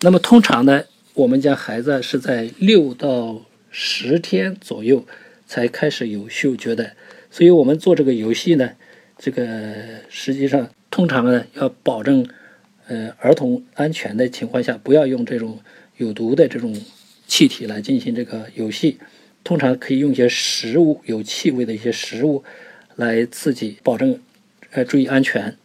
那么通常呢我们家孩子是在六到十天左右才开始有嗅觉的所以我们做这个游戏呢这个实际上通常呢要保证呃儿童安全的情况下不要用这种有毒的这种气体来进行这个游戏通常可以用一些食物有气味的一些食物来刺激保证呃注意安全。